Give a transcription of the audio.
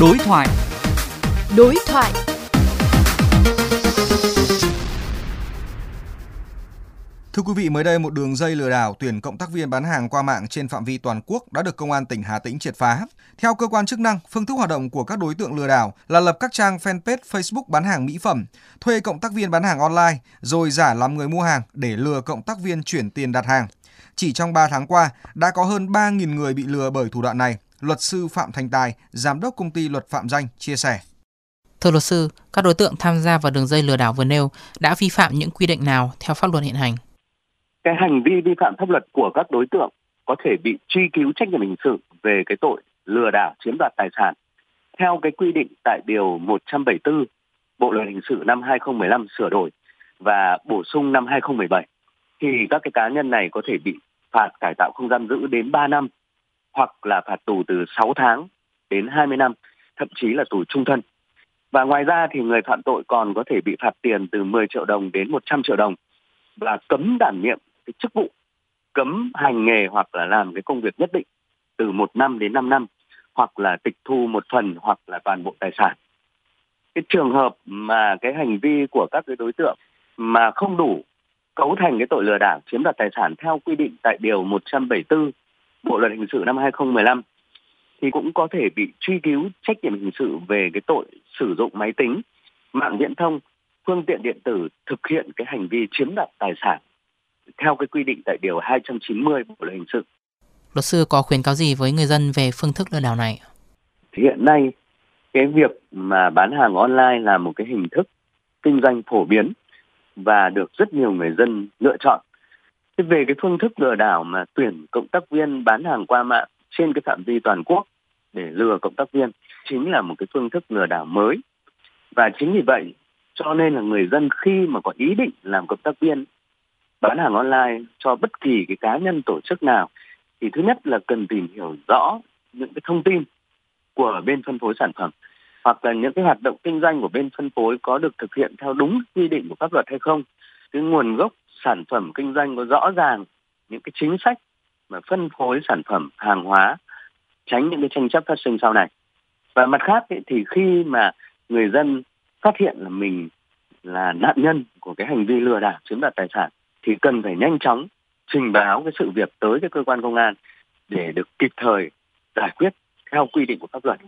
Đối thoại. Đối thoại. Thưa quý vị, mới đây một đường dây lừa đảo tuyển cộng tác viên bán hàng qua mạng trên phạm vi toàn quốc đã được Công an tỉnh Hà Tĩnh triệt phá. Theo cơ quan chức năng, phương thức hoạt động của các đối tượng lừa đảo là lập các trang fanpage Facebook bán hàng mỹ phẩm, thuê cộng tác viên bán hàng online, rồi giả làm người mua hàng để lừa cộng tác viên chuyển tiền đặt hàng. Chỉ trong 3 tháng qua, đã có hơn 3.000 người bị lừa bởi thủ đoạn này. Luật sư Phạm Thành Tài, Giám đốc công ty luật phạm danh, chia sẻ. Thưa luật sư, các đối tượng tham gia vào đường dây lừa đảo vừa nêu đã vi phạm những quy định nào theo pháp luật hiện hành? cái hành vi vi phạm pháp luật của các đối tượng có thể bị truy cứu trách nhiệm hình sự về cái tội lừa đảo chiếm đoạt tài sản theo cái quy định tại điều 174 Bộ luật hình sự năm 2015 sửa đổi và bổ sung năm 2017 thì các cái cá nhân này có thể bị phạt cải tạo không giam giữ đến 3 năm hoặc là phạt tù từ 6 tháng đến 20 năm, thậm chí là tù trung thân. Và ngoài ra thì người phạm tội còn có thể bị phạt tiền từ 10 triệu đồng đến 100 triệu đồng và cấm đảm nhiệm cái chức vụ cấm hành nghề hoặc là làm cái công việc nhất định từ một năm đến 5 năm hoặc là tịch thu một phần hoặc là toàn bộ tài sản. Cái trường hợp mà cái hành vi của các cái đối tượng mà không đủ cấu thành cái tội lừa đảo chiếm đoạt tài sản theo quy định tại điều 174 Bộ luật hình sự năm 2015 thì cũng có thể bị truy cứu trách nhiệm hình sự về cái tội sử dụng máy tính, mạng viễn thông, phương tiện điện tử thực hiện cái hành vi chiếm đoạt tài sản theo cái quy định tại điều 290 Bộ luật hình sự. Luật sư có khuyến cáo gì với người dân về phương thức lừa đảo này? Hiện nay cái việc mà bán hàng online là một cái hình thức kinh doanh phổ biến và được rất nhiều người dân lựa chọn. Thế về cái phương thức lừa đảo mà tuyển cộng tác viên bán hàng qua mạng trên cái phạm vi toàn quốc để lừa cộng tác viên chính là một cái phương thức lừa đảo mới. Và chính vì vậy, cho nên là người dân khi mà có ý định làm cộng tác viên bán hàng online cho bất kỳ cái cá nhân tổ chức nào thì thứ nhất là cần tìm hiểu rõ những cái thông tin của bên phân phối sản phẩm hoặc là những cái hoạt động kinh doanh của bên phân phối có được thực hiện theo đúng quy định của pháp luật hay không, cái nguồn gốc sản phẩm kinh doanh có rõ ràng những cái chính sách mà phân phối sản phẩm hàng hóa tránh những cái tranh chấp phát sinh sau này. Và mặt khác ấy, thì khi mà người dân phát hiện là mình là nạn nhân của cái hành vi lừa đảo chiếm đoạt tài sản thì cần phải nhanh chóng trình báo cái sự việc tới cái cơ quan công an để được kịp thời giải quyết theo quy định của pháp luật.